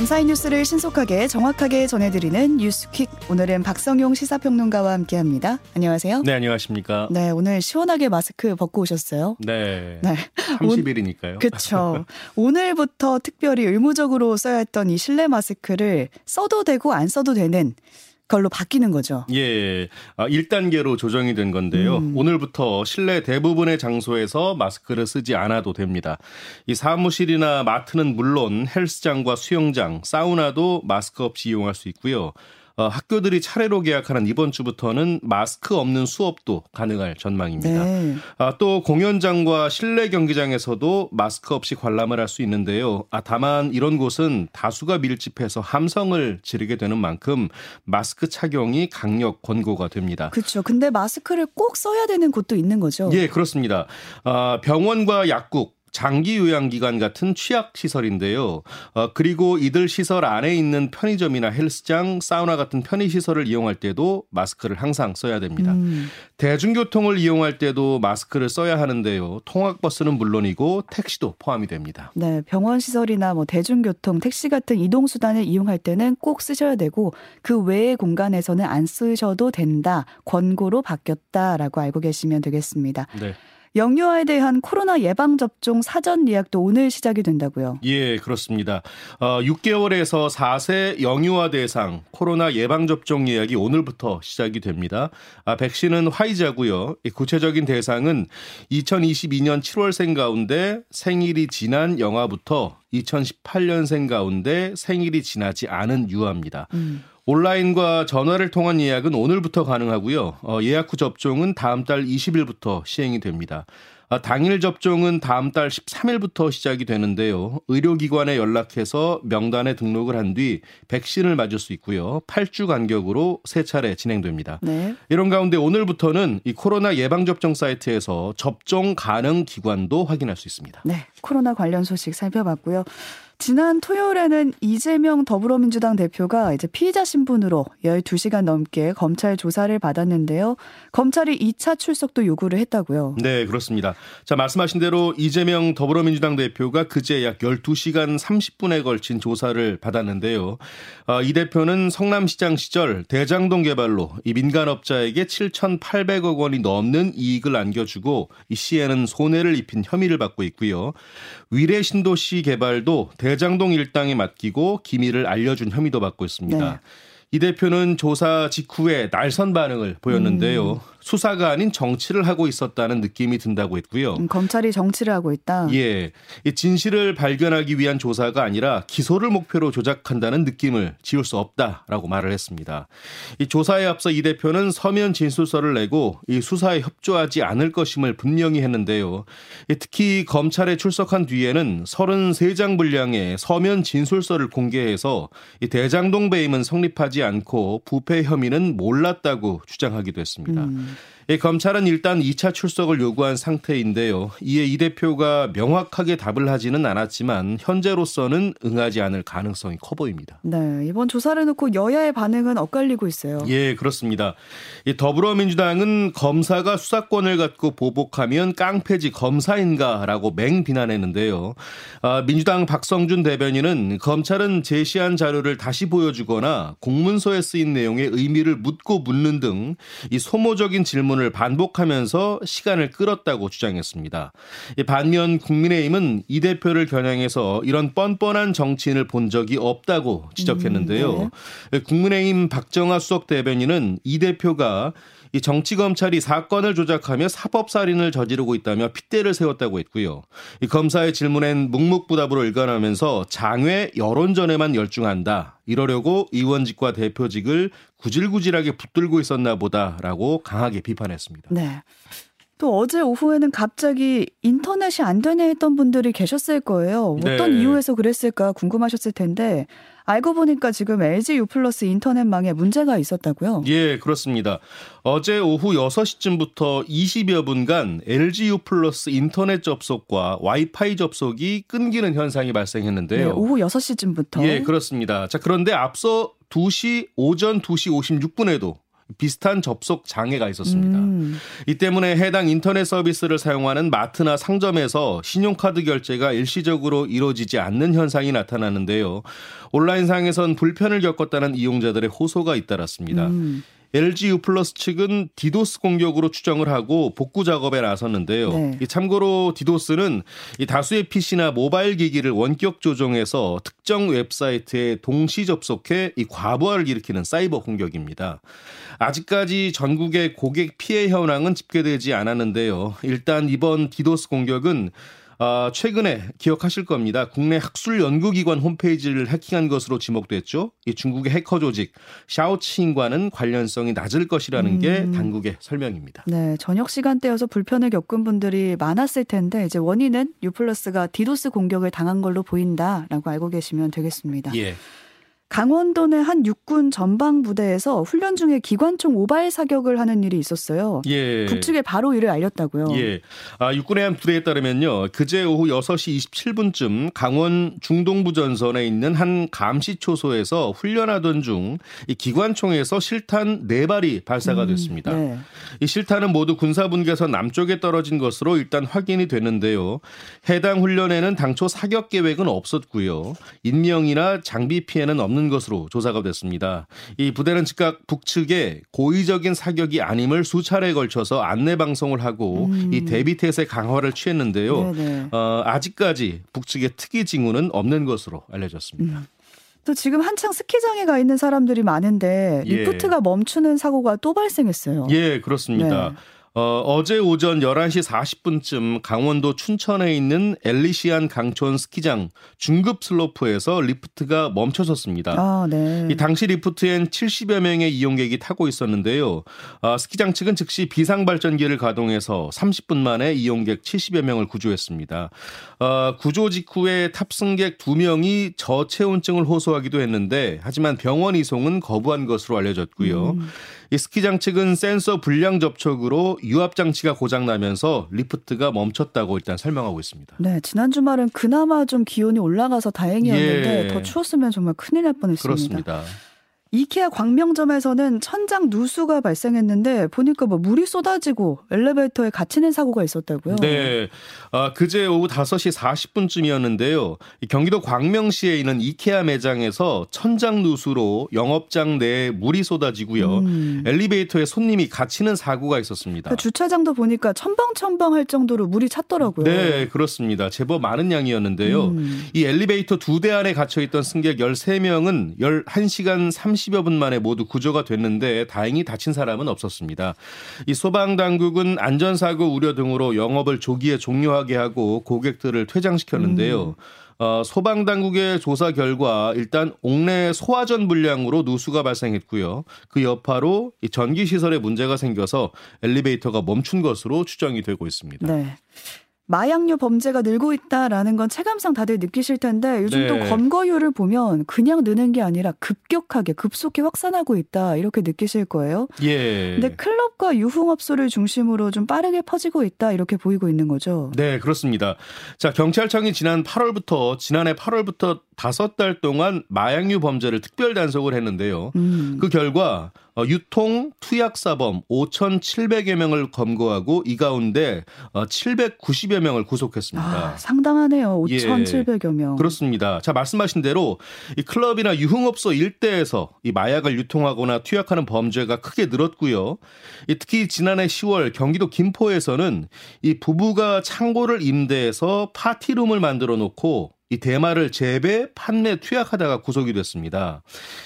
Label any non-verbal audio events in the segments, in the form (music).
밤사이 뉴스를 신속하게 정확하게 전해드리는 뉴스퀵. 오늘은 박성용 시사평론가와 함께합니다. 안녕하세요. 네, 안녕하십니까. 네, 오늘 시원하게 마스크 벗고 오셨어요. 네. 네. 30일이니까요. 그렇죠. (laughs) 오늘부터 특별히 의무적으로 써야 했던 이 실내 마스크를 써도 되고 안 써도 되는 걸로 바뀌는 거죠. 예. 아, 1단계로 조정이 된 건데요. 음. 오늘부터 실내 대부분의 장소에서 마스크를 쓰지 않아도 됩니다. 이 사무실이나 마트는 물론 헬스장과 수영장, 사우나도 마스크 없이 이용할 수 있고요. 어, 학교들이 차례로 계약하는 이번 주부터는 마스크 없는 수업도 가능할 전망입니다. 네. 아, 또 공연장과 실내 경기장에서도 마스크 없이 관람을 할 수 있는데요. 아, 다만 이런 곳은 다수가 밀집해서 함성을 지르게 되는 만큼 마스크 착용이 강력 권고가 됩니다. 그렇죠. 근데 마스크를 꼭 써야 되는 곳도 있는 거죠. 예, 그렇습니다. 아, 병원과 약국 장기 요양기관 같은 취약 시설인데요. 어, 그리고 이들 시설 안에 있는 편의점이나 헬스장, 사우나 같은 편의 시설을 이용할 때도 마스크를 항상 써야 됩니다. 음. 대중교통을 이용할 때도 마스크를 써야 하는데요. 통학버스는 물론이고 택시도 포함이 됩니다. 네, 병원 시설이나 뭐 대중교통, 택시 같은 이동 수단을 이용할 때는 꼭 쓰셔야 되고 그 외의 공간에서는 안 쓰셔도 된다. 권고로 바뀌었다라고 알고 계시면 되겠습니다. 네. 영유아에 대한 코로나 예방 접종 사전 예약도 오늘 시작이 된다고요. 예, 그렇습니다. 어, 6개월에서 4세 영유아 대상 코로나 예방 접종 예약이 오늘부터 시작이 됩니다. 아, 백신은 화이자고요. 구체적인 대상은 2022년 7월생 가운데 생일이 지난 영아부터 2018년생 가운데 생일이 지나지 않은 유아입니다. 음. 온라인과 전화를 통한 예약은 오늘부터 가능하고요. 어, 예약 후 접종은 다음 달 20일부터 시행이 됩니다. 아, 당일 접종은 다음 달 13일부터 시작이 되는데요. 의료기관에 연락해서 명단에 등록을 한 뒤 백신을 맞을 수 있고요. 8주 간격으로 세 차례 진행됩니다. 네. 이런 가운데 오늘부터는 이 코로나 예방접종 사이트에서 접종 가능 기관도 확인할 수 있습니다. 네. 코로나 관련 소식 살펴봤고요. 지난 토요일에는 이재명 더불어민주당 대표가 이제 피의자 신분으로 12시간 넘게 검찰 조사를 받았는데요. 검찰이 2차 출석도 요구를 했다고요. 네, 그렇습니다. 자, 말씀하신 대로 이재명 더불어민주당 대표가 그제 약 12시간 30분에 걸친 조사를 받았는데요. 어, 이 대표는 성남시장 시절 대장동 개발로 이 민간업자에게 7,800억 원이 넘는 이익을 안겨주고 이 시에는 손해를 입힌 혐의를 받고 있고요. 위례 신도시 개발도 대 대장동 일당에 맡기고 기밀을 알려준 혐의도 받고 있습니다. 네. 이 대표는 조사 직후에 날선 반응을 보였는데요. 음. 수사가 아닌 정치를 하고 있었다는 느낌이 든다고 했고요. 음, 검찰이 정치를 하고 있다. 예, 이 진실을 발견하기 위한 조사가 아니라 기소를 목표로 조작한다는 느낌을 지울 수 없다라고 말을 했습니다. 이 조사에 앞서 이 대표는 서면 진술서를 내고 이 수사에 협조하지 않을 것임을 분명히 했는데요. 특히 검찰에 출석한 뒤에는 33장 분량의 서면 진술서를 공개해서 이 대장동 배임은 성립하지 않고 부패 혐의는 몰랐다고 주장하기도 했습니다. 음. 예, 검찰은 일단 2차 출석을 요구한 상태인데요. 이에 이 대표가 명확하게 답을 하지는 않았지만 현재로서는 응하지 않을 가능성이 커 보입니다. 네, 이번 조사를 놓고 여야의 반응은 엇갈리고 있어요. 예, 그렇습니다. 이 더불어민주당은 검사가 수사권을 갖고 보복하면 깡패지 검사인가라고 맹 비난했는데요. 아, 민주당 박성준 대변인은 검찰은 제시한 자료를 다시 보여주거나 공문서에 쓰인 내용의 의미를 묻고 묻는 등 이 소모적인 질문을 질문을 반복하면서 시간을 끌었다고 주장했습니다. 반면 국민의힘은 이 대표를 겨냥해서 이런 뻔뻔한 정치인을 본 적이 없다고 지적했는데요. 음, 네. 국민의힘 박정아 수석 대변인은 이 대표가 이 정치 검찰이 사건을 조작하며 사법 살인을 저지르고 있다며 핏대를 세웠다고 했고요. 이 검사의 질문엔 묵묵부답으로 일관하면서 장외 여론전에만 열중한다. 이러려고 의원직과 대표직을 구질구질하게 붙들고 있었나 보다라고 강하게 비판했습니다. 네. 또 어제 오후에는 갑자기 인터넷이 안 되네 했던 분들이 계셨을 거예요. 어떤 네. 이유에서 그랬을까 궁금하셨을 텐데 알고 보니까 지금 LG U 플러스 인터넷망에 문제가 있었다고요? 예, 그렇습니다. 어제 오후 6시쯤부터 20여 분간 LG U 플러스 인터넷 접속과 와이파이 접속이 끊기는 현상이 발생했는데요. 네, 오후 6시쯤부터. 예, 그렇습니다. 자, 그런데 앞서 2시 오전 2시 56분에도 비슷한 접속 장애가 있었습니다. 음. 이 때문에 해당 인터넷 서비스를 사용하는 마트나 상점에서 신용카드 결제가 일시적으로 이루어지지 않는 현상이 나타나는데요. 온라인상에선 불편을 겪었다는 이용자들의 호소가 잇따랐습니다. 음. LG U 플러스 측은 디도스 공격으로 추정을 하고 복구 작업에 나섰는데요. 네. 참고로 디도스는 이 다수의 PC나 모바일 기기를 원격 조종해서 특정 웹사이트에 동시 접속해 이 과부하를 일으키는 사이버 공격입니다. 아직까지 전국의 고객 피해 현황은 집계되지 않았는데요. 일단 이번 디도스 공격은 어, 최근에 기억하실 겁니다. 국내 학술 연구기관 홈페이지를 해킹한 것으로 지목됐죠. 이 중국의 해커 조직 샤오치인과는 관련성이 낮을 것이라는 음. 게 당국의 설명입니다. 네, 저녁 시간대여서 불편을 겪은 분들이 많았을 텐데 이제 원인은 유플러스가 디도스 공격을 당한 걸로 보인다라고 알고 계시면 되겠습니다. 예. 강원도 내 한 육군 전방 부대에서 훈련 중에 기관총 오발 사격을 하는 일이 있었어요. 예. 북측에 바로 이를 알렸다고요. 예. 아, 육군의 한 부대에 따르면요. 그제 오후 6시 27분쯤 강원 중동부 전선에 있는 한 감시 초소에서 훈련하던 중 이 기관총에서 실탄 4발이 발사가 음, 됐습니다. 음, 네. 이 실탄은 모두 군사분계선 남쪽에 떨어진 것으로 일단 확인이 됐는데요. 해당 훈련에는 당초 사격 계획은 없었고요. 인명이나 장비 피해는 없는 없는 것으로 조사가 됐습니다. 이 부대는 즉각 북측에 고의적인 사격이 아님을 수차례 걸쳐서 안내 방송을 하고 음. 이 대비 태세 강화를 취했는데요. 어, 아직까지 북측의 특이 징후는 없는 것으로 알려졌습니다. 음. 또 지금 한창 스키장에 가 있는 사람들이 많은데 예. 리프트가 예. 멈추는 사고가 또 발생했어요. 예, 그렇습니다. 네. 어, 어제 오전 11시 40분쯤 강원도 춘천에 있는 엘리시안 강촌 스키장 중급 슬로프에서 리프트가 멈춰섰습니다. 아, 네. 이 당시 리프트엔 70여 명의 이용객이 타고 있었는데요. 어, 스키장 측은 즉시 비상발전기를 가동해서 30분 만에 이용객 70여 명을 구조했습니다. 어, 구조 직후에 탑승객 2명이 저체온증을 호소하기도 했는데 하지만 병원 이송은 거부한 것으로 알려졌고요. 음. 이 스키장 측은 센서 불량 접촉으로 유압 장치가 고장 나면서 리프트가 멈췄다고 일단 설명하고 있습니다. 네, 지난 주말은 그나마 좀 기온이 올라가서 다행이었는데 예. 더 추웠으면 정말 큰일 날 뻔했습니다. 그렇습니다. 이케아 광명점에서는 천장 누수가 발생했는데 보니까 뭐 물이 쏟아지고 엘리베이터에 갇히는 사고가 있었다고요. 네. 아, 그제 오후 5시 40분쯤이었는데요. 경기도 광명시에 있는 이케아 매장에서 천장 누수로 영업장 내에 물이 쏟아지고요. 음. 엘리베이터에 손님이 갇히는 사고가 있었습니다. 그 주차장도 보니까 첨벙첨벙 할 정도로 물이 찼더라고요. 네, 그렇습니다. 제법 많은 양이었는데요. 음. 이 엘리베이터 두 대 안에 갇혀 있던 승객 13명은 11시간 30 30여 분 만에 모두 구조가 됐는데 다행히 다친 사람은 없었습니다. 이 소방 당국은 안전사고 우려 등으로 영업을 조기에 종료하게 하고 고객들을 퇴장시켰는데요. 음. 어, 소방 당국의 조사 결과 일단 옥내 소화전 불량으로 누수가 발생했고요. 그 여파로 이 전기 시설에 문제가 생겨서 엘리베이터가 멈춘 것으로 추정이 되고 있습니다. 네. 마약류 범죄가 늘고 있다라는 건 체감상 다들 느끼실 텐데 요즘 네. 또 검거율을 보면 그냥 느는 게 아니라 급격하게 급속히 확산하고 있다 이렇게 느끼실 거예요. 예. 근데 클럽과 유흥업소를 중심으로 좀 빠르게 퍼지고 있다 이렇게 보이고 있는 거죠. 네, 그렇습니다. 자, 경찰청이 지난 8월부터 지난해 8월부터 다섯 달 동안 마약류 범죄를 특별 단속을 했는데요. 음. 그 결과 어, 유통 투약사범 5,700여 명을 검거하고 이 가운데 790여 어, 명을 구속했습니다. 아, 상당하네요. 5,700여 예, 명. 그렇습니다. 자 말씀하신 대로 이 클럽이나 유흥업소 일대에서 이 마약을 유통하거나 투약하는 범죄가 크게 늘었고요. 이 특히 지난해 10월 경기도 김포에서는 이 부부가 창고를 임대해서 파티룸을 만들어 놓고 이 대마를 재배, 판매, 투약하다가 구속이 됐습니다.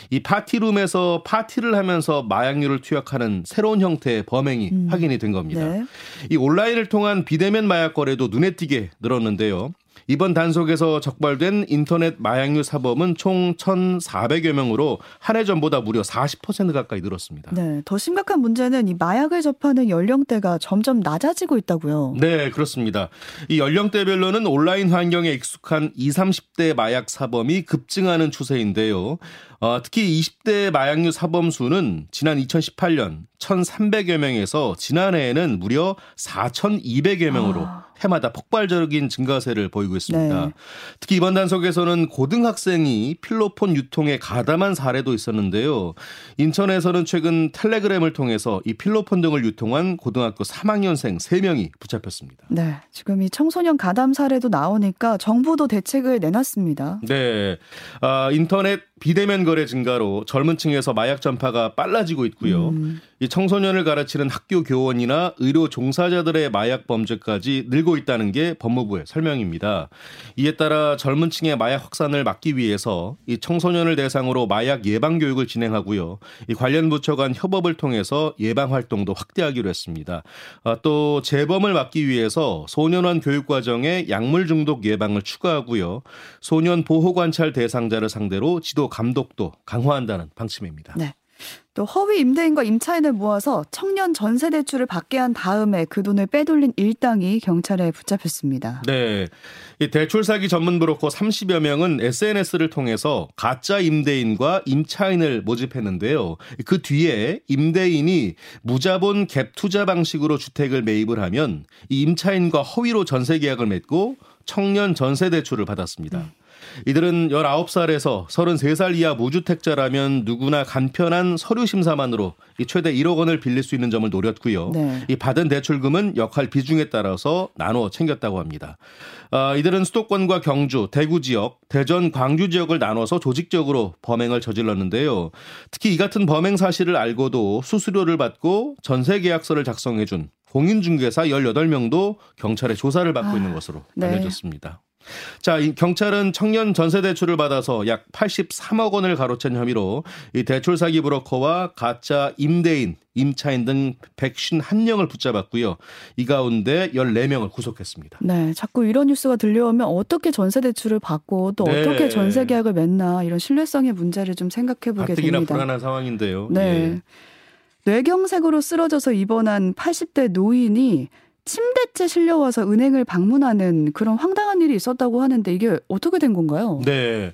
이 파티룸에서 파티를 하면서 마약류를 투약하는 새로운 형태의 범행이 음. 확인이 된 겁니다. 네. 이 온라인을 통한 비대면 마약 거래도 눈에 띄게 늘었는데요. 이번 단속에서 적발된 인터넷 마약류 사범은 총 1,400여 명으로 한 해 전보다 무려 40% 가까이 늘었습니다. 네, 더 심각한 문제는 이 마약을 접하는 연령대가 점점 낮아지고 있다고요. 네, 그렇습니다. 이 연령대별로는 온라인 환경에 익숙한 20, 30대 마약 사범이 급증하는 추세인데요. 어, 특히 20대 마약류 사범 수는 지난 2018년 1,300여 명에서 지난해에는 무려 4,200여 명으로 아. 해마다 폭발적인 증가세를 보이고 있습니다. 네. 특히 이번 단속에서는 고등학생이 필로폰 유통에 가담한 사례도 있었는데요. 인천에서는 최근 텔레그램을 통해서 이 필로폰 등을 유통한 고등학교 3학년생 3명이 붙잡혔습니다. 네. 지금 이 청소년 가담 사례도 나오니까 정부도 대책을 내놨습니다. 네. 아, 인터넷 비대면 거래 증가로 젊은 층에서 마약 전파가 빨라지고 있고요. 음. 이 청소년을 가르치는 학교 교원이나 의료 종사자들의 마약 범죄까지 늘고 있다는 게 법무부의 설명입니다. 이에 따라 젊은 층의 마약 확산을 막기 위해서 이 청소년을 대상으로 마약 예방 교육을 진행하고요. 이 관련 부처 간 협업을 통해서 예방 활동도 확대하기로 했습니다. 아, 또 재범을 막기 위해서 소년원 교육 과정에 약물 중독 예방을 추가하고요. 소년 보호 관찰 대상자를 상대로 지도 감독도 강화한다는 방침입니다. 네. 또 허위 임대인과 임차인을 모아서 청년 전세 대출을 받게 한 다음에 그 돈을 빼돌린 일당이 경찰에 붙잡혔습니다. 네. 이 대출 사기 전문 브로커 30여 명은 SNS를 통해서 가짜 임대인과 임차인을 모집했는데요. 그 뒤에 임대인이 무자본 갭 투자 방식으로 주택을 매입을 하면 이 임차인과 허위로 전세 계약을 맺고 청년 전세 대출을 받았습니다. 음. 이들은 19살에서 33살 이하 무주택자라면 누구나 간편한 서류 심사만으로 최대 1억 원을 빌릴 수 있는 점을 노렸고요. 네. 이 받은 대출금은 역할 비중에 따라서 나눠 챙겼다고 합니다. 아, 이들은 수도권과 경주, 대구 지역, 대전, 광주 지역을 나눠서 조직적으로 범행을 저질렀는데요. 특히 이 같은 범행 사실을 알고도 수수료를 받고 전세 계약서를 작성해 준 공인중개사 18명도 경찰의 조사를 받고 아, 있는 것으로 네. 알려졌습니다. 자, 이 경찰은 청년 전세 대출을 받아서 약 83억 원을 가로챈 혐의로 이 대출 사기 브로커와 가짜 임대인, 임차인 등 151명을 붙잡았고요. 이 가운데 14명을 구속했습니다. 네, 자꾸 이런 뉴스가 들려오면 어떻게 전세 대출을 받고 또 네. 어떻게 전세 계약을 맺나 이런 신뢰성의 문제를 좀 생각해 보게 됩니다. 불안한 상황인데요. 네. 예. 뇌경색으로 쓰러져서 입원한 80대 노인이 침대째 실려와서 은행을 방문하는 그런 황당한 일이 있었다고 하는데 이게 어떻게 된 건가요? 네.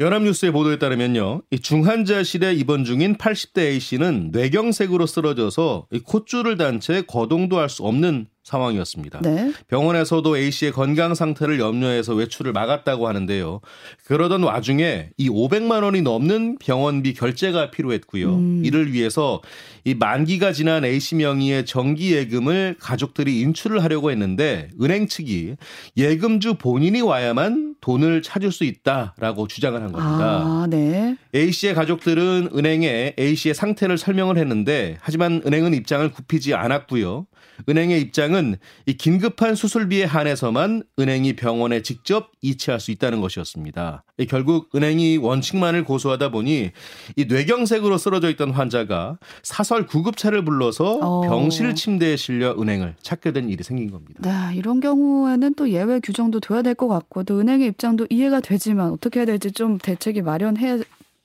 연합뉴스의 보도에 따르면요. 이 중환자실에 입원 중인 80대 A씨는 뇌경색으로 쓰러져서 이 콧줄을 단 채 거동도 할 수 없는 상황이었습니다. 네. 병원에서도 A 씨의 건강 상태를 염려해서 외출을 막았다고 하는데요. 그러던 와중에 이 500만 원이 넘는 병원비 결제가 필요했고요. 음. 이를 위해서 이 만기가 지난 A 씨 명의의 정기 예금을 가족들이 인출을 하려고 했는데 은행 측이 예금주 본인이 와야만 돈을 찾을 수 있다라고 주장을 한 겁니다. 아, 네. A 씨의 가족들은 은행에 A 씨의 상태를 설명을 했는데 하지만 은행은 입장을 굽히지 않았고요. 은행의 입장은 이 긴급한 수술비에 한해서만 은행이 병원에 직접 이체할 수 있다는 것이었습니다. 결국 은행이 원칙만을 고수하다 보니 이 뇌경색으로 쓰러져 있던 환자가 사설 구급차를 불러서 어. 병실 침대에 실려 은행을 찾게 된 일이 생긴 겁니다. 네, 이런 경우에는 또 예외 규정도 둬야 될 것 같고 또 은행의 입장도 이해가 되지만 어떻게 해야 될지 좀 대책이 마련해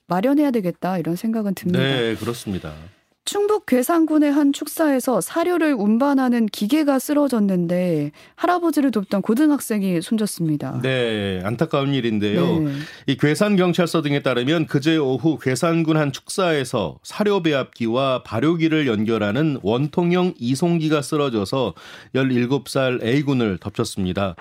마련해야 되겠다 이런 생각은 듭니다. 네, 그렇습니다. 충북 괴산군의 한 축사에서 사료를 운반하는 기계가 쓰러졌는데 할아버지를 돕던 고등학생이 숨졌습니다. 네, 안타까운 일인데요. 네. 이 괴산 경찰서 등에 따르면 그제 오후 괴산군 한 축사에서 사료 배합기와 발효기를 연결하는 원통형 이송기가 쓰러져서 17살 A군을 덮쳤습니다.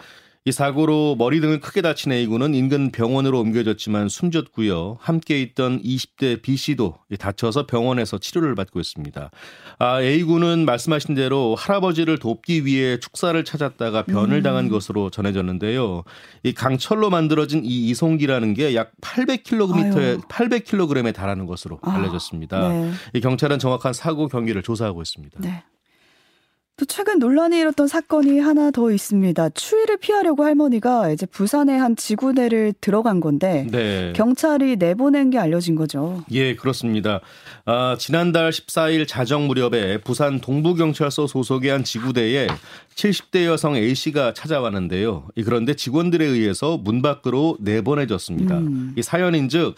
이 사고로 머리 등을 크게 다친 A군은 인근 병원으로 옮겨졌지만 숨졌고요. 함께 있던 20대 B씨도 다쳐서 병원에서 치료를 받고 있습니다. 아, A군은 말씀하신 대로 할아버지를 돕기 위해 축사를 찾았다가 변을 음. 당한 것으로 전해졌는데요. 이 강철로 만들어진 이 이송기라는 게 약 800kg에 800kg에 달하는 것으로 아, 알려졌습니다. 네. 이 경찰은 정확한 사고 경위를 조사하고 있습니다. 네. 또 최근 논란이 일었던 사건이 하나 더 있습니다. 추위를 피하려고 할머니가 이제 부산의 한 지구대를 들어간 건데 네. 경찰이 내보낸 게 알려진 거죠. 예, 그렇습니다. 아, 지난달 14일 자정 무렵에 부산 동부경찰서 소속의 한 지구대에 70대 여성 A씨가 찾아왔는데요. 그런데 직원들에 의해서 문 밖으로 내보내졌습니다. 음. 이 사연인즉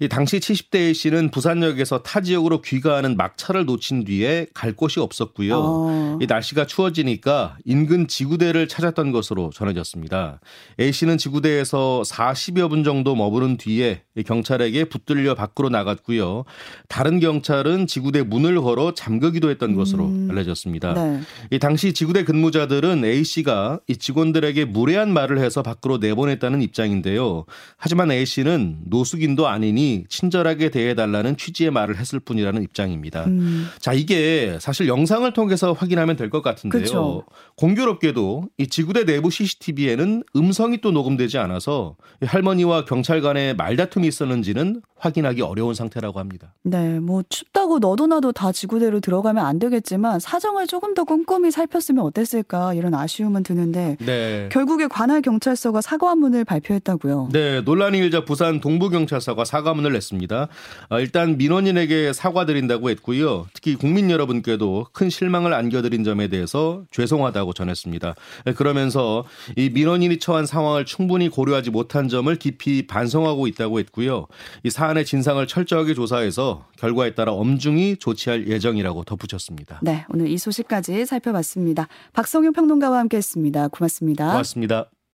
이 당시 70대 A씨는 부산역에서 타 지역으로 귀가하는 막차를 놓친 뒤에 갈 곳이 없었고요. 어. 이 날씨가 추워지니까 인근 지구대를 찾았던 것으로 전해졌습니다. A 씨는 지구대에서 40여 분 정도 머무른 뒤에 경찰에게 붙들려 밖으로 나갔고요. 다른 경찰은 지구대 문을 걸어 잠그기도 했던 것으로 음. 알려졌습니다. 네. 이 당시 지구대 근무 자들은 A 씨가 이 직원들에게 무례한 말을 해서 밖으로 내보냈다는 입장인데요. 하지만 A 씨는 노숙인도 아니니 친절하게 대해달라는 취지의 말을 했을 뿐이라는 입장입니다. 음. 자 이게 사실 영상을 통해서 확인하면 될 것 같은데요. 그쵸. 공교롭게도 이 지구대 내부 CCTV에는 음성이 또 녹음되지 않아서 할머니와 경찰 간의 말다툼이 있었는지는 확인하기 어려운 상태라고 합니다. 네, 뭐 춥다고 너도 나도 다 지구대로 들어가면 안 되겠지만 사정을 조금 더 꼼꼼히 살폈으면 어땠을까 이런 아쉬움은 드는데 네. 결국에 관할 경찰서가 사과문을 발표했다고요. 네, 논란이 일자 부산 동부경찰서가 사과문을 냈습니다. 아, 일단 민원인에게 사과드린다고 했고요. 특히 국민 여러분께도 큰 실망을 안겨드린 점에 대해서 죄송하다고 전했습니다. 네, 그러면서 이 민원인이 처한 상황을 충분히 고려하지 못한 점을 깊이 반성하고 있다고 했고요. 이 사안의 진상을 철저하게 조사해서 결과에 따라 엄중히 조치할 예정이라고 덧붙였습니다. 네, 오늘 이 소식까지 살펴봤습니다. 박성윤 평론가와 함께했습니다. 고맙습니다. 고맙습니다.